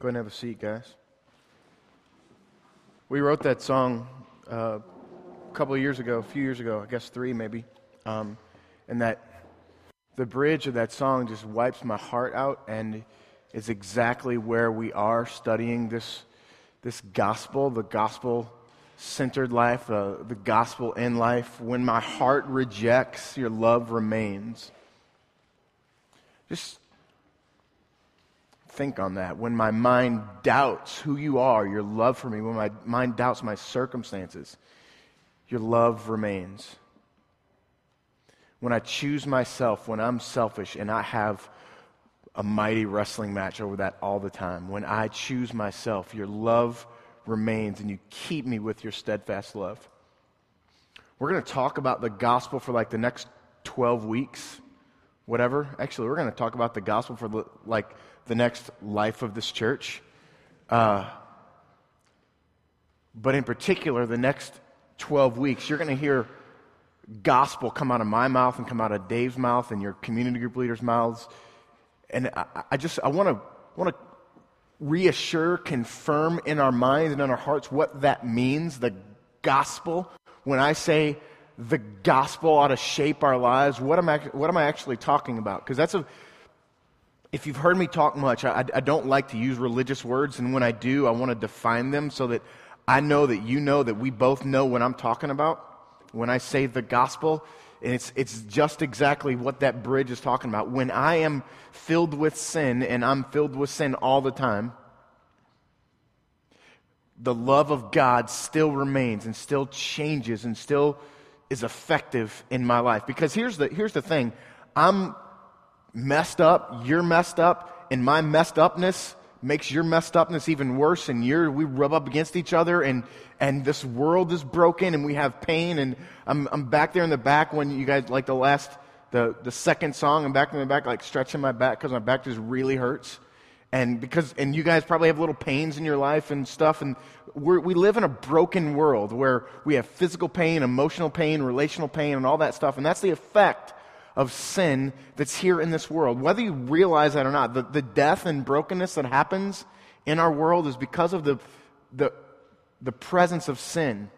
Go ahead and have a seat, guys. We wrote that song uh, a couple of years ago, a few years ago, I guess three maybe. Um, and that the bridge of that song just wipes my heart out and is exactly where we are studying this, this gospel, the gospel centered life, uh, the gospel in life. When my heart rejects, your love remains. Just think on that. When my mind doubts who you are, your love for me, when my mind doubts my circumstances, your love remains. When I choose myself, when I'm selfish and I have a mighty wrestling match over that all the time, when I choose myself, your love remains and you keep me with your steadfast love. We're going to talk about the gospel for like the next 12 weeks, whatever. Actually, we're going to talk about the gospel for the, like the next life of this church. Uh, but in particular, the next 12 weeks, you're going to hear gospel come out of my mouth and come out of Dave's mouth and your community group leaders' mouths. And I, I just, I want to, want to reassure, confirm in our minds and in our hearts what that means, the gospel. When I say the gospel ought to shape our lives, what am I, what am I actually talking about? Because that's a, if you've heard me talk much, I, I, don't like to use religious words, and when I do, I want to define them so that I know that you know that we both know what I'm talking about when I say the gospel. And it's, it's just exactly what that bridge is talking about. When I am filled with sin, and I'm filled with sin all the time, the love of God still remains and still changes and still is effective in my life. Because here's the, here's the thing I'm messed up, you're messed up, and my messed upness makes your messed upness even worse, and you're, we rub up against each other, and, and this world is broken, and we have pain, and I'm, I'm back there in the back when you guys, like the last, the, the second song, I'm back in the back, like stretching my back because my back just really hurts. And because, and you guys probably have little pains in your life and stuff, and we live in a broken world where we have physical pain, emotional pain, relational pain, and all that stuff, and that's the effect of sin that's here in this world. Whether you realize that or not, the, the death and brokenness that happens in our world is because of the, the, the presence of sin.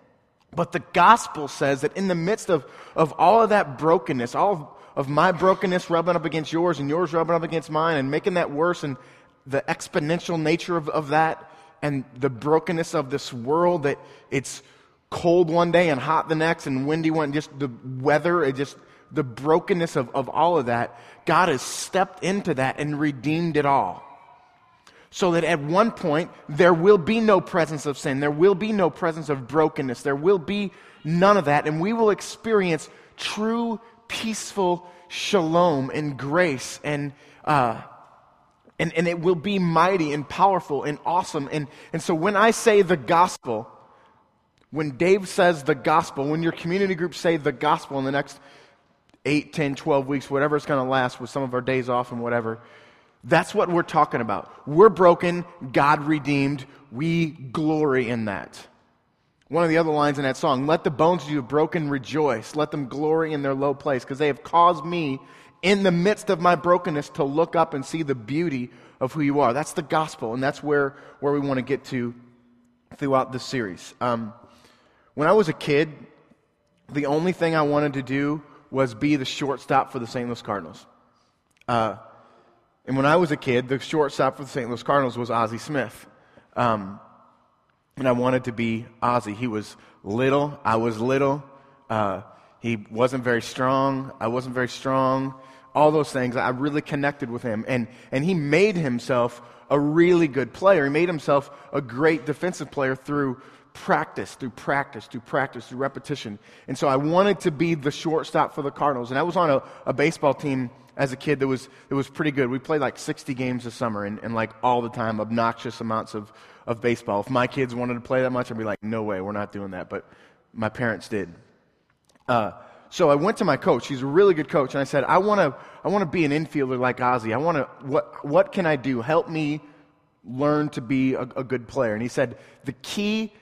But the gospel says that in the midst of, of all of that brokenness, all of, of my brokenness rubbing up against yours and yours rubbing up against mine and making that worse and the exponential nature of, of that and the brokenness of this world that it's cold one day and hot the next and windy one, just the weather, it just the brokenness of, of all of that, God has stepped into that and redeemed it all. So that at one point, there will be no presence of sin. There will be no presence of brokenness. There will be none of that. And we will experience true, peaceful shalom and grace. And, uh, and, and it will be mighty and powerful and awesome. And, and so when I say the gospel, when Dave says the gospel, when your community groups say the gospel in the next 8, 10, 12 weeks, whatever it's going to last with some of our days off and whatever. That's what we're talking about. We're broken, God redeemed. We glory in that. One of the other lines in that song, let the bones of you broken rejoice. Let them glory in their low place, because they have caused me in the midst of my brokenness to look up and see the beauty of who you are. That's the gospel, and that's where, where we want to get to throughout this series. Um, when I was a kid, the only thing I wanted to do was be the shortstop for the St. Louis Cardinals. Uh, and when I was a kid, the shortstop for the St. Louis Cardinals was Ozzie Smith. Um, and I wanted to be Ozzie. He was little. I was little. Uh, he wasn't very strong. I wasn't very strong. All those things. I really connected with him. And, and he made himself a really good player. He made himself a great defensive player through practice, through practice, through practice, through repetition. And so I wanted to be the shortstop for the Cardinals. And I was on a, a baseball team as a kid that was, that was pretty good. We played like 60 games a summer and, and like all the time, obnoxious amounts of, of baseball. If my kids wanted to play that much, I'd be like, no way, we're not doing that. But my parents did. Uh, so I went to my coach. He's a really good coach. And I said, I want to I wanna be an infielder like Ozzie. I want to, what, what can I do? Help me learn to be a, a good player. And he said, the key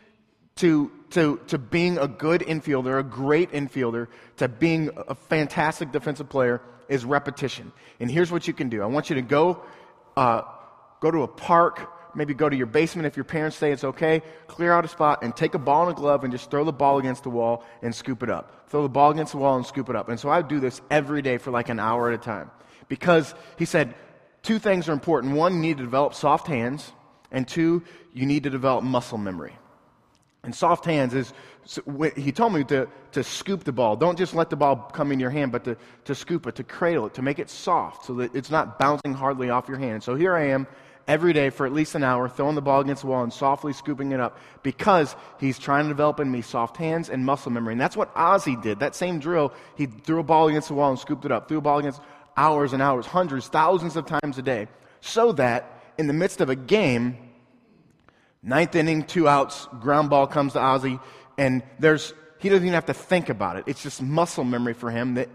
to, to, to being a good infielder, a great infielder, to being a fantastic defensive player is repetition. And here's what you can do I want you to go, uh, go to a park, maybe go to your basement if your parents say it's okay, clear out a spot and take a ball and a glove and just throw the ball against the wall and scoop it up. Throw the ball against the wall and scoop it up. And so I do this every day for like an hour at a time. Because he said two things are important. One, you need to develop soft hands, and two, you need to develop muscle memory. And soft hands is, he told me to, to scoop the ball. Don't just let the ball come in your hand, but to, to scoop it, to cradle it, to make it soft so that it's not bouncing hardly off your hand. And So here I am every day for at least an hour, throwing the ball against the wall and softly scooping it up because he's trying to develop in me soft hands and muscle memory. And that's what Ozzie did. That same drill, he threw a ball against the wall and scooped it up, threw a ball against hours and hours, hundreds, thousands of times a day, so that in the midst of a game, Ninth inning, two outs, ground ball comes to Ozzie, and there's he doesn't even have to think about it. It's just muscle memory for him that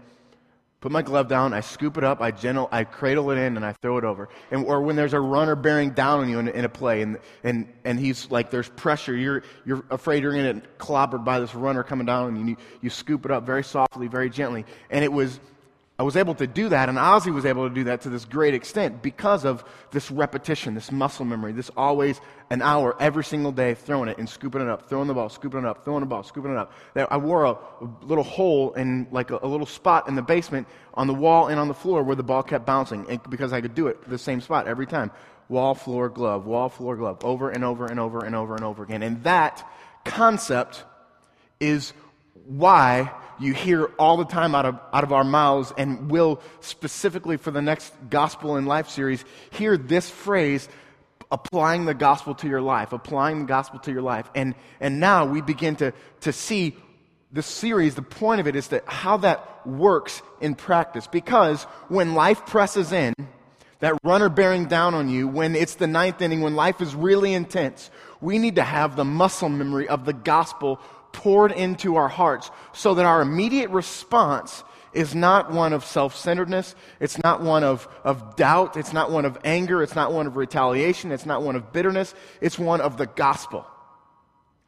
put my glove down, I scoop it up, I gentle, I cradle it in, and I throw it over. And or when there's a runner bearing down on you in, in a play, and and and he's like, there's pressure, you're you're afraid you're going to get clobbered by this runner coming down, and you you scoop it up very softly, very gently, and it was I was able to do that, and Ozzie was able to do that to this great extent because of this repetition, this muscle memory, this always an hour every single day throwing it and scooping it up, throwing the ball, scooping it up, throwing the ball, scooping it up. I wore a, little hole in, like a, a, little spot in the basement on the wall and on the floor where the ball kept bouncing and, because I could do it the same spot every time. Wall, floor, glove, wall, floor, glove, over and over and over and over and over again. And that concept is why you hear all the time out of, out of our mouths and will specifically for the next Gospel in Life series hear this phrase applying the gospel to your life, applying the gospel to your life. And, and now we begin to, to see the series, the point of it is that how that works in practice. Because when life presses in, that runner bearing down on you, when it's the ninth inning, when life is really intense, we need to have the muscle memory of the gospel poured into our hearts so that our immediate response is not one of self centeredness. It's not one of, of doubt. It's not one of anger. It's not one of retaliation. It's not one of bitterness. It's one of the gospel.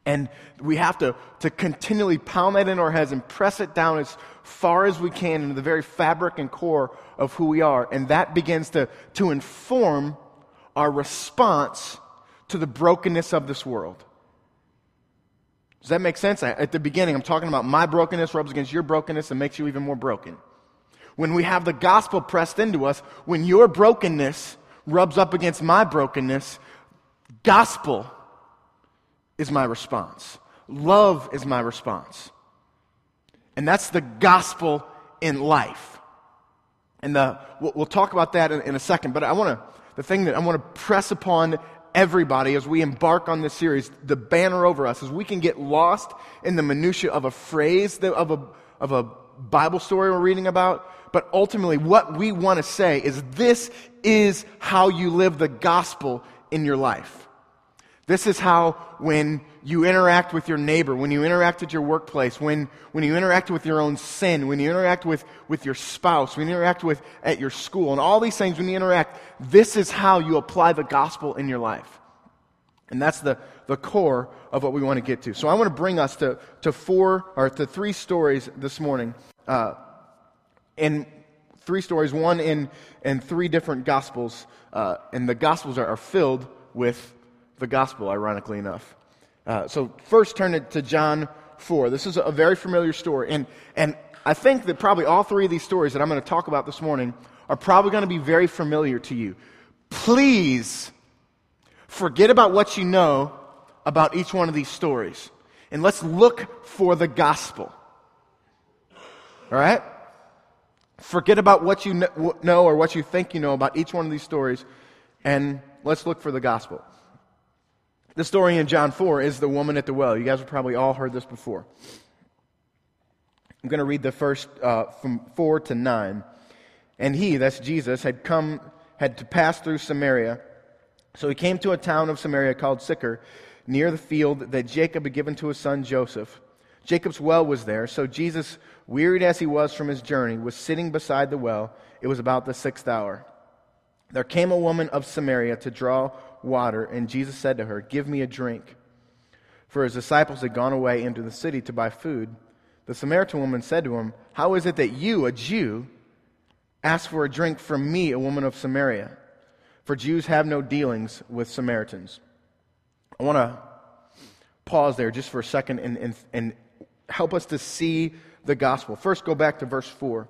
And we have to, to continually pound that in our heads and press it down as far as we can into the very fabric and core of who we are. And that begins to, to inform our response to the brokenness of this world. Does that make sense? At the beginning, I'm talking about my brokenness rubs against your brokenness and makes you even more broken. When we have the gospel pressed into us, when your brokenness rubs up against my brokenness, gospel is my response. Love is my response. And that's the gospel in life. And the, we'll, we'll talk about that in, in a second, but I want to, the thing that I want to press upon everybody as we embark on this series, the banner over us is we can get lost in the minutia of a phrase of a of a Bible story we're reading about, but ultimately what we want to say is this is how you live the gospel in your life. This is how when you interact with your neighbor, when you interact at your workplace, when, when you interact with your own sin, when you interact with, with your spouse, when you interact with at your school, and all these things, when you interact, this is how you apply the gospel in your life. And that's the, the core of what we want to get to. So I want to bring us to, to four or to three stories this morning. Uh, in three stories, one in, in three different gospels. Uh, and the gospels are, are filled with the gospel, ironically enough. Uh, so, first, turn it to John 4. This is a very familiar story. And, and I think that probably all three of these stories that I'm going to talk about this morning are probably going to be very familiar to you. Please forget about what you know about each one of these stories. And let's look for the gospel. All right? Forget about what you know or what you think you know about each one of these stories, and let's look for the gospel. The story in John 4 is the woman at the well. You guys have probably all heard this before. I'm going to read the first uh, from 4 to 9. And he, that's Jesus, had come, had to pass through Samaria. So he came to a town of Samaria called Sychar, near the field that Jacob had given to his son Joseph. Jacob's well was there, so Jesus, wearied as he was from his journey, was sitting beside the well. It was about the sixth hour. There came a woman of Samaria to draw water, and Jesus said to her, Give me a drink. For his disciples had gone away into the city to buy food. The Samaritan woman said to him, How is it that you, a Jew, ask for a drink from me, a woman of Samaria? for Jews have no dealings with Samaritans. I want to pause there just for a second and, and, and help us to see the gospel. First, go back to verse 4.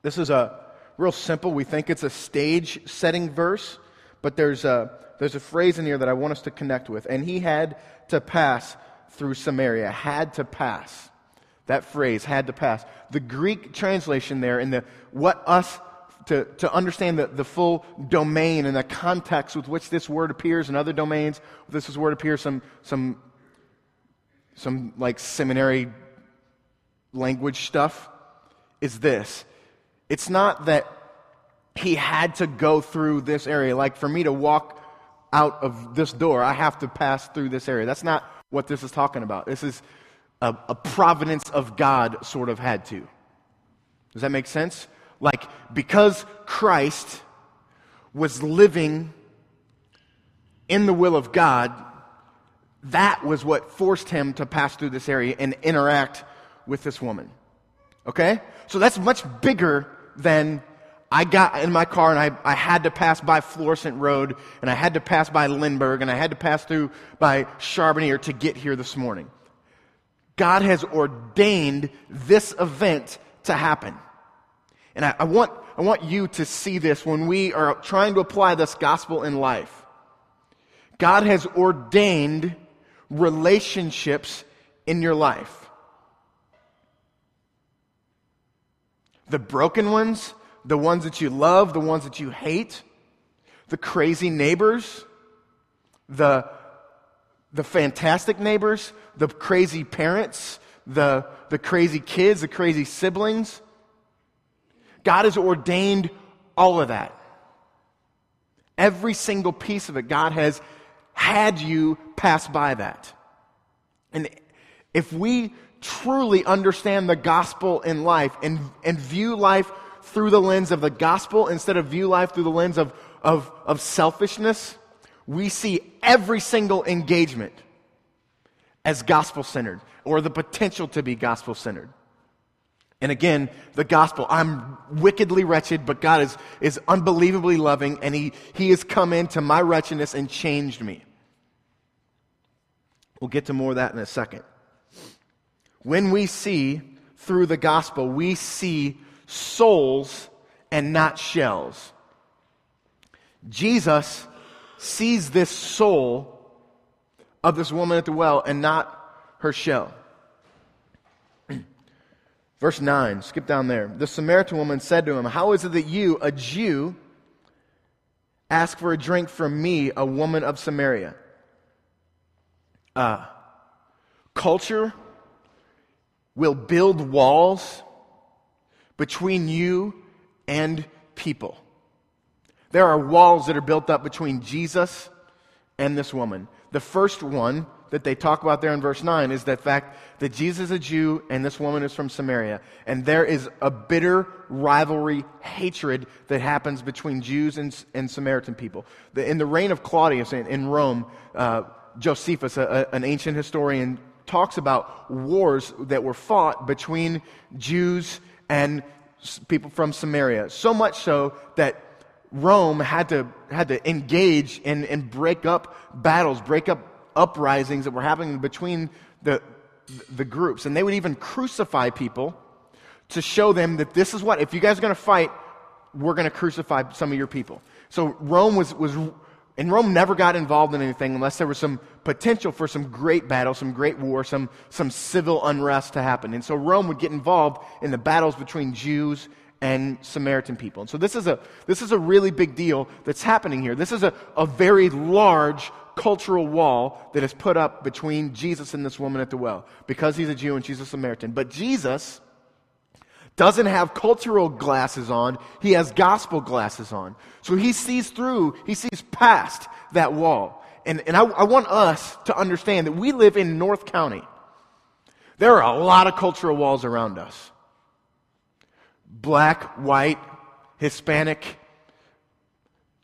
This is a real simple, we think it's a stage setting verse, but there's a, there's a phrase in here that I want us to connect with. And he had to pass through Samaria, had to pass. That phrase, had to pass. The Greek translation there, in the what us to, to understand the, the full domain and the context with which this word appears in other domains, this word appears some, some, some like seminary language stuff, is this. It's not that he had to go through this area. Like for me to walk out of this door, I have to pass through this area. That's not what this is talking about. This is a, a providence of God sort of had to. Does that make sense? Like, because Christ was living in the will of God, that was what forced him to pass through this area and interact with this woman. Okay? So that's much bigger than I got in my car and I, I had to pass by Florissant Road and I had to pass by Lindbergh and I had to pass through by Charbonnier to get here this morning. God has ordained this event to happen. And I, I, want, I want you to see this when we are trying to apply this gospel in life. God has ordained relationships in your life. The broken ones, the ones that you love, the ones that you hate, the crazy neighbors, the, the fantastic neighbors, the crazy parents, the, the crazy kids, the crazy siblings God has ordained all of that. Every single piece of it, God has had you pass by that. And if we truly understand the gospel in life and, and view life through the lens of the gospel instead of view life through the lens of, of, of selfishness, we see every single engagement as gospel centered or the potential to be gospel centered. And again, the gospel. I'm wickedly wretched, but God is, is unbelievably loving, and he, he has come into my wretchedness and changed me. We'll get to more of that in a second. When we see through the gospel, we see souls and not shells. Jesus sees this soul of this woman at the well and not her shell. Verse 9, skip down there. The Samaritan woman said to him, How is it that you, a Jew, ask for a drink from me, a woman of Samaria? Uh, culture will build walls between you and people. There are walls that are built up between Jesus and this woman. The first one that they talk about there in verse 9 is the fact that Jesus is a Jew and this woman is from Samaria. And there is a bitter rivalry, hatred that happens between Jews and, and Samaritan people. The, in the reign of Claudius in, in Rome, uh, Josephus, a, a, an ancient historian, talks about wars that were fought between Jews and people from Samaria. So much so that Rome had to, had to engage and, and break up battles, break up uprisings that were happening between the, the groups. And they would even crucify people to show them that this is what, if you guys are going to fight, we're going to crucify some of your people. So Rome was, was, and Rome never got involved in anything unless there was some potential for some great battle, some great war, some, some civil unrest to happen. And so Rome would get involved in the battles between Jews and Samaritan people. And so this is a, this is a really big deal that's happening here. This is a, a very large cultural wall that is put up between Jesus and this woman at the well because he's a Jew and she's a Samaritan. But Jesus doesn't have cultural glasses on, he has gospel glasses on. So he sees through, he sees past that wall. And, and I, I want us to understand that we live in North County. There are a lot of cultural walls around us black, white, Hispanic,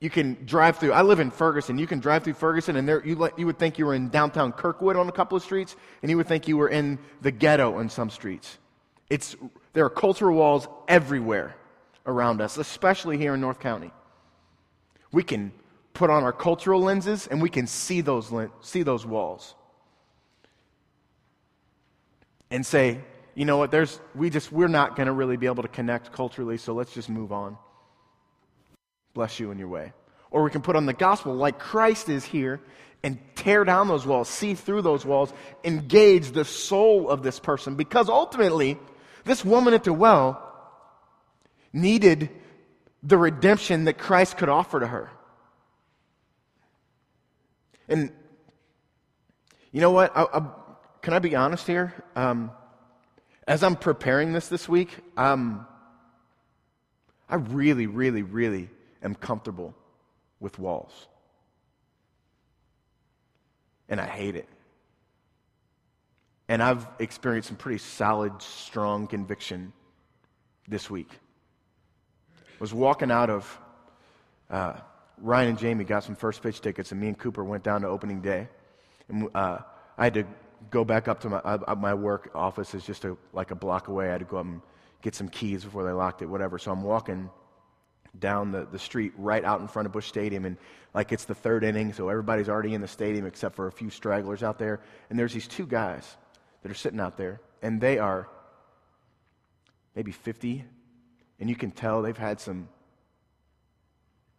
you can drive through. I live in Ferguson. You can drive through Ferguson, and there you, you would think you were in downtown Kirkwood on a couple of streets, and you would think you were in the ghetto on some streets. It's, there are cultural walls everywhere around us, especially here in North County. We can put on our cultural lenses and we can see those, see those walls and say, you know what, there's, we just, we're not going to really be able to connect culturally, so let's just move on. Bless you in your way. Or we can put on the gospel like Christ is here and tear down those walls, see through those walls, engage the soul of this person. Because ultimately, this woman at the well needed the redemption that Christ could offer to her. And you know what? I, I, can I be honest here? Um, as I'm preparing this this week, um, I really, really, really am comfortable with walls. And I hate it. And I've experienced some pretty solid, strong conviction this week. Was walking out of uh, Ryan and Jamie got some first pitch tickets, and me and Cooper went down to opening day. And uh, I had to go back up to my, uh, my work office is just a, like a block away. I had to go up and get some keys before they locked it, whatever. So I'm walking down the, the street right out in front of Busch Stadium, and like it's the third inning, so everybody's already in the stadium except for a few stragglers out there. And there's these two guys that are sitting out there, and they are maybe 50, and you can tell they've had some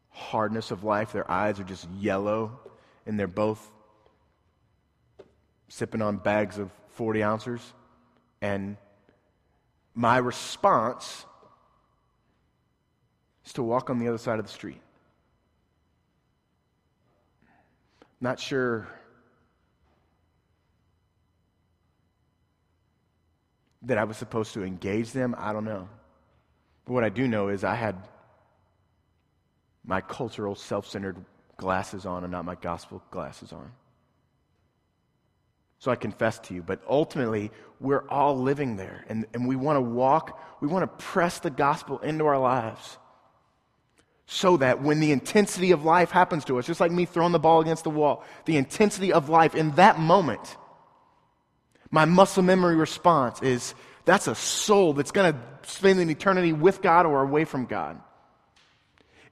hardness of life. Their eyes are just yellow, and they're both sipping on bags of 40 ounces. And my response is to walk on the other side of the street. Not sure that I was supposed to engage them. I don't know. But what I do know is I had my cultural, self centered glasses on and not my gospel glasses on. So I confess to you. But ultimately, we're all living there. And, and we want to walk, we want to press the gospel into our lives. So that when the intensity of life happens to us, just like me throwing the ball against the wall, the intensity of life in that moment, my muscle memory response is that's a soul that's going to spend an eternity with God or away from God.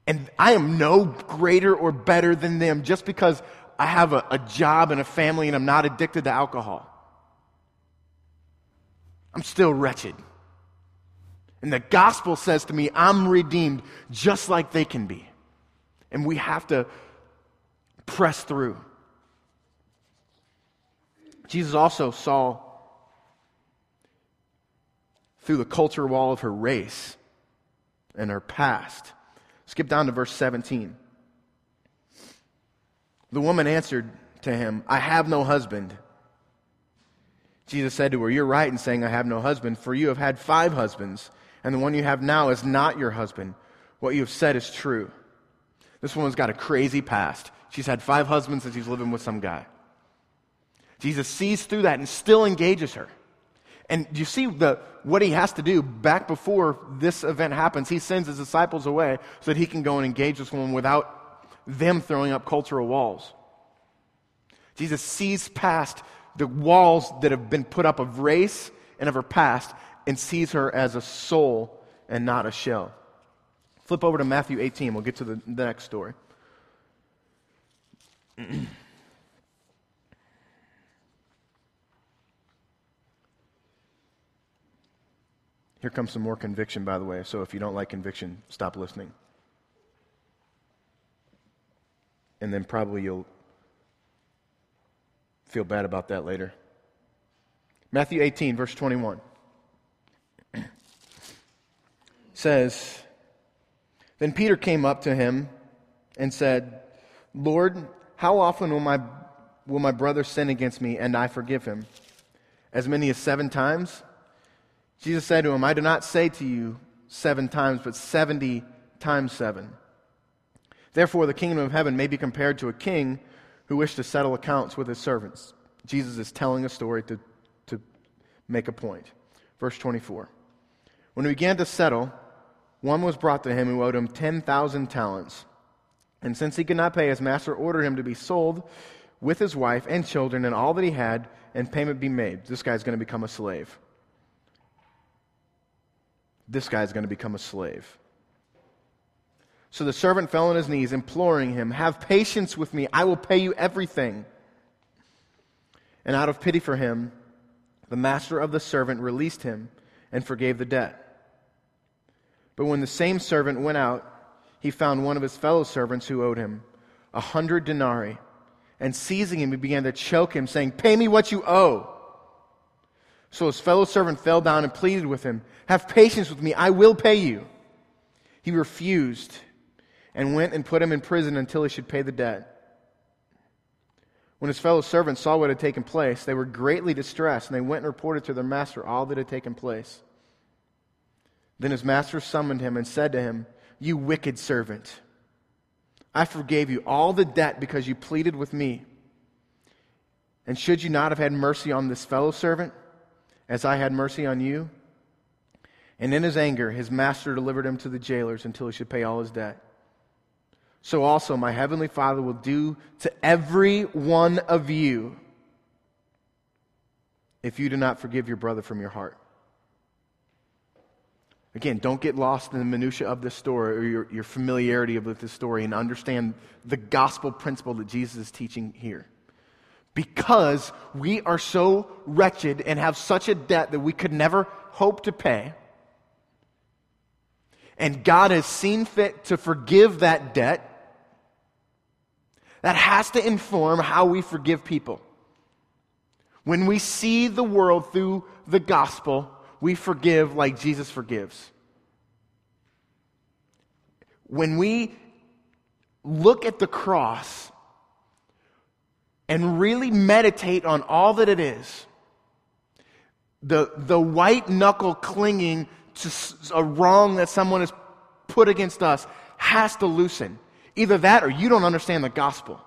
And I am no greater or better than them just because I have a, a job and a family and I'm not addicted to alcohol. I'm still wretched. And the gospel says to me, I'm redeemed just like they can be. And we have to press through. Jesus also saw through the culture wall of her race and her past. Skip down to verse 17. The woman answered to him, I have no husband. Jesus said to her, You're right in saying, I have no husband, for you have had five husbands, and the one you have now is not your husband. What you have said is true. This woman's got a crazy past. She's had five husbands and she's living with some guy. Jesus sees through that and still engages her. And you see the, what he has to do back before this event happens? He sends his disciples away so that he can go and engage this woman without them throwing up cultural walls. Jesus sees past the walls that have been put up of race and of her past and sees her as a soul and not a shell. Flip over to Matthew 18. We'll get to the, the next story. Here comes some more conviction, by the way. So if you don't like conviction, stop listening. and then probably you'll feel bad about that later. Matthew 18, verse 21 says, Then Peter came up to him and said, Lord, how often will my, will my brother sin against me and I forgive him? As many as seven times? Jesus said to him, I do not say to you seven times, but seventy times seven. Therefore, the kingdom of heaven may be compared to a king who wished to settle accounts with his servants. Jesus is telling a story to, to make a point. Verse 24. When he began to settle, one was brought to him who owed him 10,000 talents. And since he could not pay, his master ordered him to be sold with his wife and children and all that he had, and payment be made. This guy's going to become a slave. This guy's going to become a slave. So the servant fell on his knees, imploring him, Have patience with me, I will pay you everything. And out of pity for him, the master of the servant released him and forgave the debt. But when the same servant went out, he found one of his fellow servants who owed him a hundred denarii. And seizing him, he began to choke him, saying, Pay me what you owe. So his fellow servant fell down and pleaded with him, Have patience with me, I will pay you. He refused and went and put him in prison until he should pay the debt. When his fellow servants saw what had taken place, they were greatly distressed, and they went and reported to their master all that had taken place. Then his master summoned him and said to him, You wicked servant, I forgave you all the debt because you pleaded with me. And should you not have had mercy on this fellow servant, as I had mercy on you? And in his anger, his master delivered him to the jailers until he should pay all his debt so also my heavenly Father will do to every one of you if you do not forgive your brother from your heart. Again, don't get lost in the minutiae of this story or your, your familiarity with this story and understand the gospel principle that Jesus is teaching here. Because we are so wretched and have such a debt that we could never hope to pay. And God has seen fit to forgive that debt that has to inform how we forgive people. When we see the world through the gospel, we forgive like Jesus forgives. When we look at the cross and really meditate on all that it is, the, the white knuckle clinging to a wrong that someone has put against us has to loosen. Either that or you don't understand the gospel.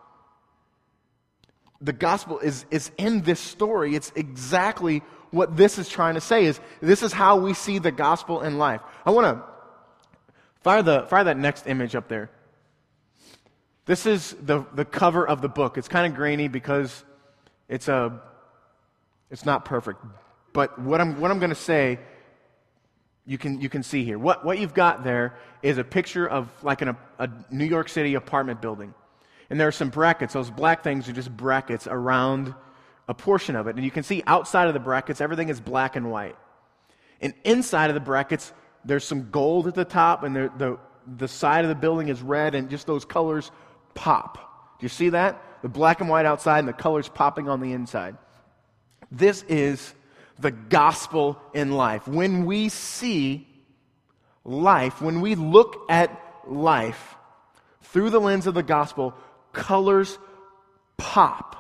The gospel is, is in this story. It's exactly what this is trying to say is this is how we see the gospel in life. I want to fire, the, fire that next image up there. This is the, the cover of the book. It's kind of grainy because it's, a, it's not perfect. But what I'm, what I'm going to say you can, you can see here. What, what you've got there is a picture of like an, a New York City apartment building. And there are some brackets. Those black things are just brackets around a portion of it. And you can see outside of the brackets, everything is black and white. And inside of the brackets, there's some gold at the top, and the, the, the side of the building is red, and just those colors pop. Do you see that? The black and white outside, and the colors popping on the inside. This is the gospel in life. When we see life, when we look at life through the lens of the gospel, colors pop.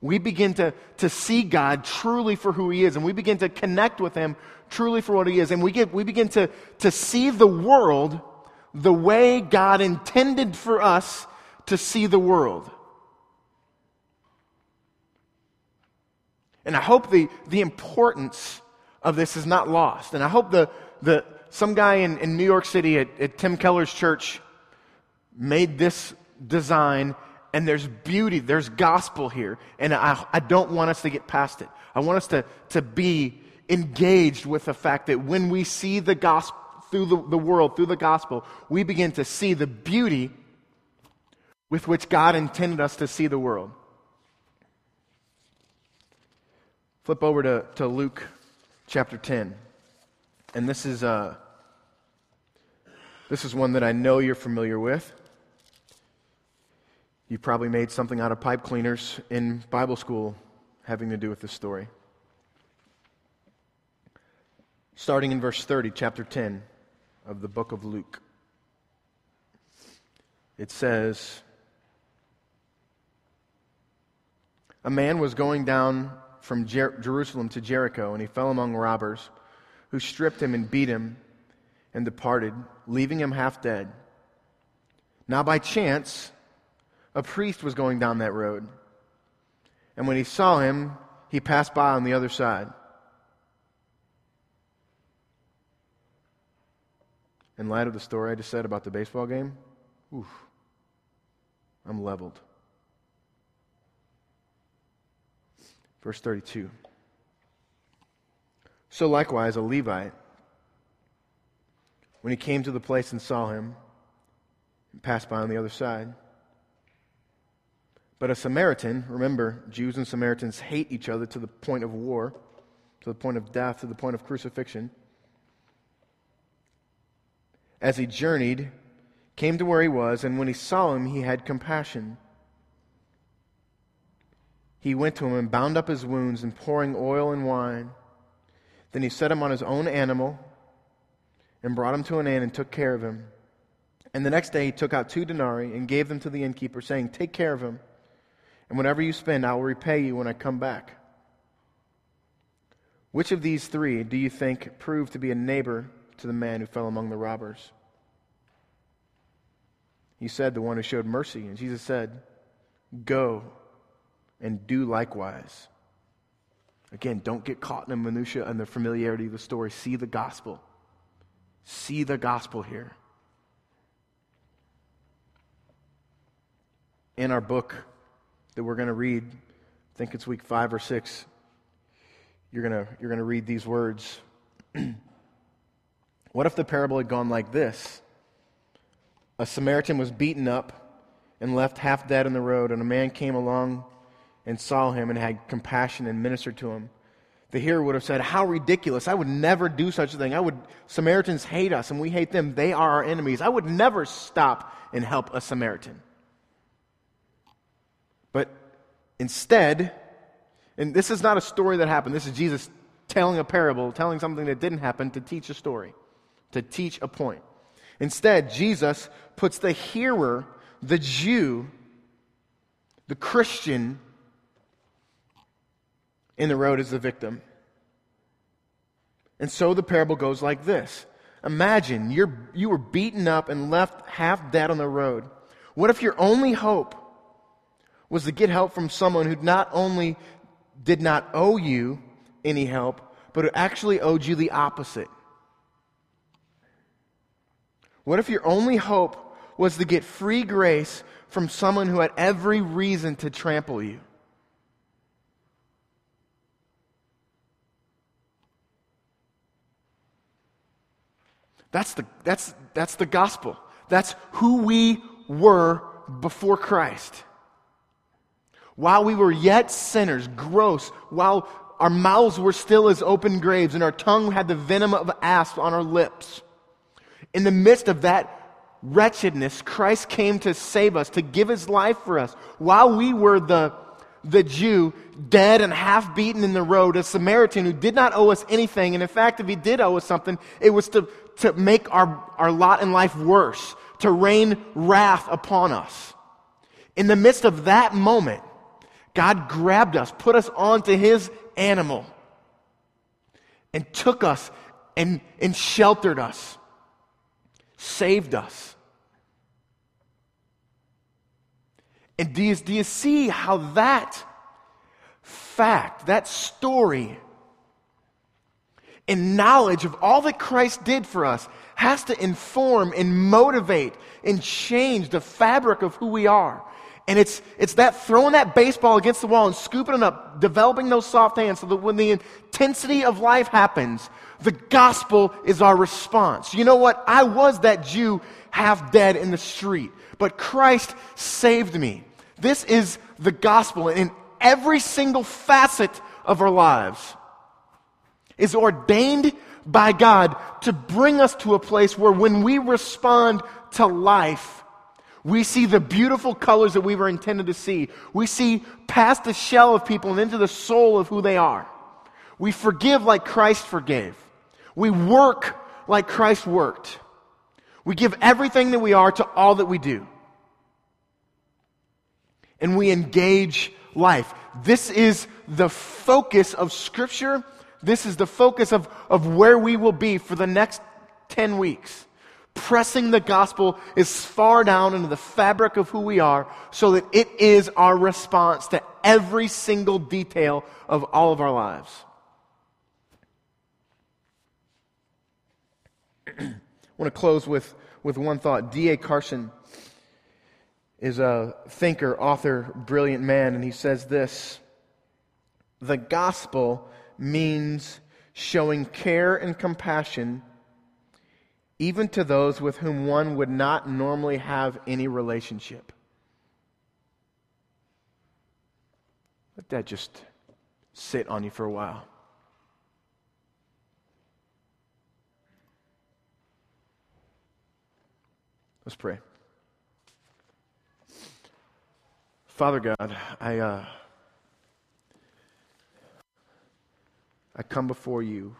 We begin to, to see God truly for who He is, and we begin to connect with Him truly for what He is, and we, get, we begin to, to see the world the way God intended for us to see the world. And I hope the, the importance of this is not lost. And I hope the, the, some guy in, in New York City at, at Tim Keller's church made this design and there's beauty, there's gospel here. And I, I don't want us to get past it. I want us to, to be engaged with the fact that when we see the gospel through the, the world, through the gospel, we begin to see the beauty with which God intended us to see the world. Flip over to, to Luke chapter 10. And this is, uh, this is one that I know you're familiar with. You probably made something out of pipe cleaners in Bible school having to do with this story. Starting in verse 30, chapter 10 of the book of Luke. It says, A man was going down from Jer- Jerusalem to Jericho, and he fell among robbers, who stripped him and beat him and departed, leaving him half dead. Now, by chance, a priest was going down that road, and when he saw him, he passed by on the other side. In light of the story I just said about the baseball game, oof, I'm leveled. Verse 32. So likewise, a Levite, when he came to the place and saw him, and passed by on the other side. But a Samaritan, remember, Jews and Samaritans hate each other to the point of war, to the point of death, to the point of crucifixion. As he journeyed, came to where he was, and when he saw him, he had compassion. He went to him and bound up his wounds, and pouring oil and wine. Then he set him on his own animal and brought him to an inn and took care of him. And the next day he took out two denarii and gave them to the innkeeper, saying, Take care of him, and whatever you spend, I will repay you when I come back. Which of these three do you think proved to be a neighbor to the man who fell among the robbers? He said, The one who showed mercy. And Jesus said, Go and do likewise. Again, don't get caught in the minutiae and the familiarity of the story. See the gospel. See the gospel here. In our book that we're going to read, I think it's week five or six, you're going to, you're going to read these words. what if the parable had gone like this? A Samaritan was beaten up and left half dead on the road, and a man came along and saw him and had compassion and ministered to him. The hearer would have said, How ridiculous. I would never do such a thing. I would Samaritans hate us and we hate them. They are our enemies. I would never stop and help a Samaritan. But instead, and this is not a story that happened. This is Jesus telling a parable, telling something that didn't happen to teach a story, to teach a point. Instead, Jesus puts the hearer, the Jew, the Christian, in the road as the victim. And so the parable goes like this Imagine you're, you were beaten up and left half dead on the road. What if your only hope was to get help from someone who not only did not owe you any help, but who actually owed you the opposite? What if your only hope was to get free grace from someone who had every reason to trample you? That's the, that's, that's the gospel. That's who we were before Christ. While we were yet sinners, gross, while our mouths were still as open graves and our tongue had the venom of asp on our lips, in the midst of that wretchedness, Christ came to save us, to give his life for us. While we were the, the Jew, dead and half beaten in the road, a Samaritan who did not owe us anything, and in fact, if he did owe us something, it was to, to make our, our lot in life worse, to rain wrath upon us. In the midst of that moment, God grabbed us, put us onto his animal, and took us and, and sheltered us, saved us. And do you, do you see how that fact, that story, and knowledge of all that Christ did for us has to inform and motivate and change the fabric of who we are. And it's, it's that throwing that baseball against the wall and scooping it up, developing those soft hands so that when the intensity of life happens, the gospel is our response. You know what? I was that Jew half dead in the street, but Christ saved me. This is the gospel in every single facet of our lives is ordained by God to bring us to a place where when we respond to life, we see the beautiful colors that we were intended to see. We see past the shell of people and into the soul of who they are. We forgive like Christ forgave. We work like Christ worked. We give everything that we are to all that we do. And we engage life. This is the focus of Scripture this is the focus of, of where we will be for the next 10 weeks. Pressing the gospel as far down into the fabric of who we are so that it is our response to every single detail of all of our lives. I want to close with, with one thought. D.A. Carson is a thinker, author, brilliant man, and he says this The gospel means showing care and compassion even to those with whom one would not normally have any relationship. Let that just sit on you for a while. Let's pray. Father God, I, uh, I come before you.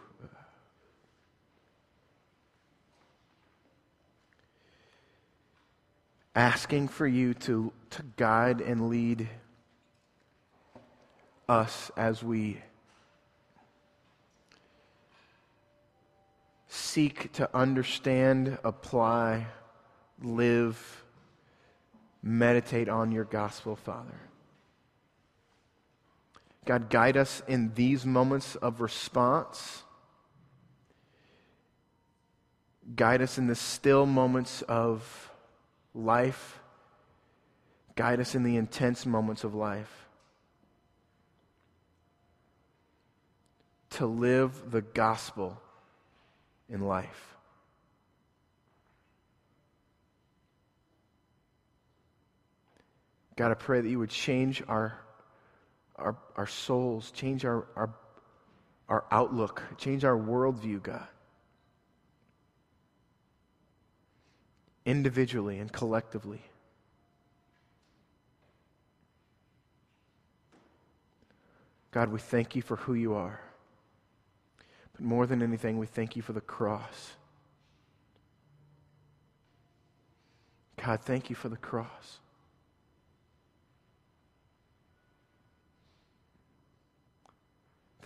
Asking for you to, to guide and lead us as we seek to understand, apply, live, meditate on your gospel, Father. God, guide us in these moments of response. Guide us in the still moments of life. Guide us in the intense moments of life. To live the gospel in life. God, I pray that you would change our, our, our souls, change our, our, our outlook, change our worldview, God. Individually and collectively. God, we thank you for who you are. But more than anything, we thank you for the cross. God, thank you for the cross.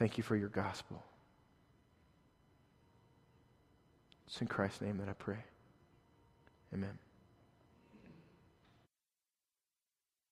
Thank you for your gospel. It's in Christ's name that I pray. Amen.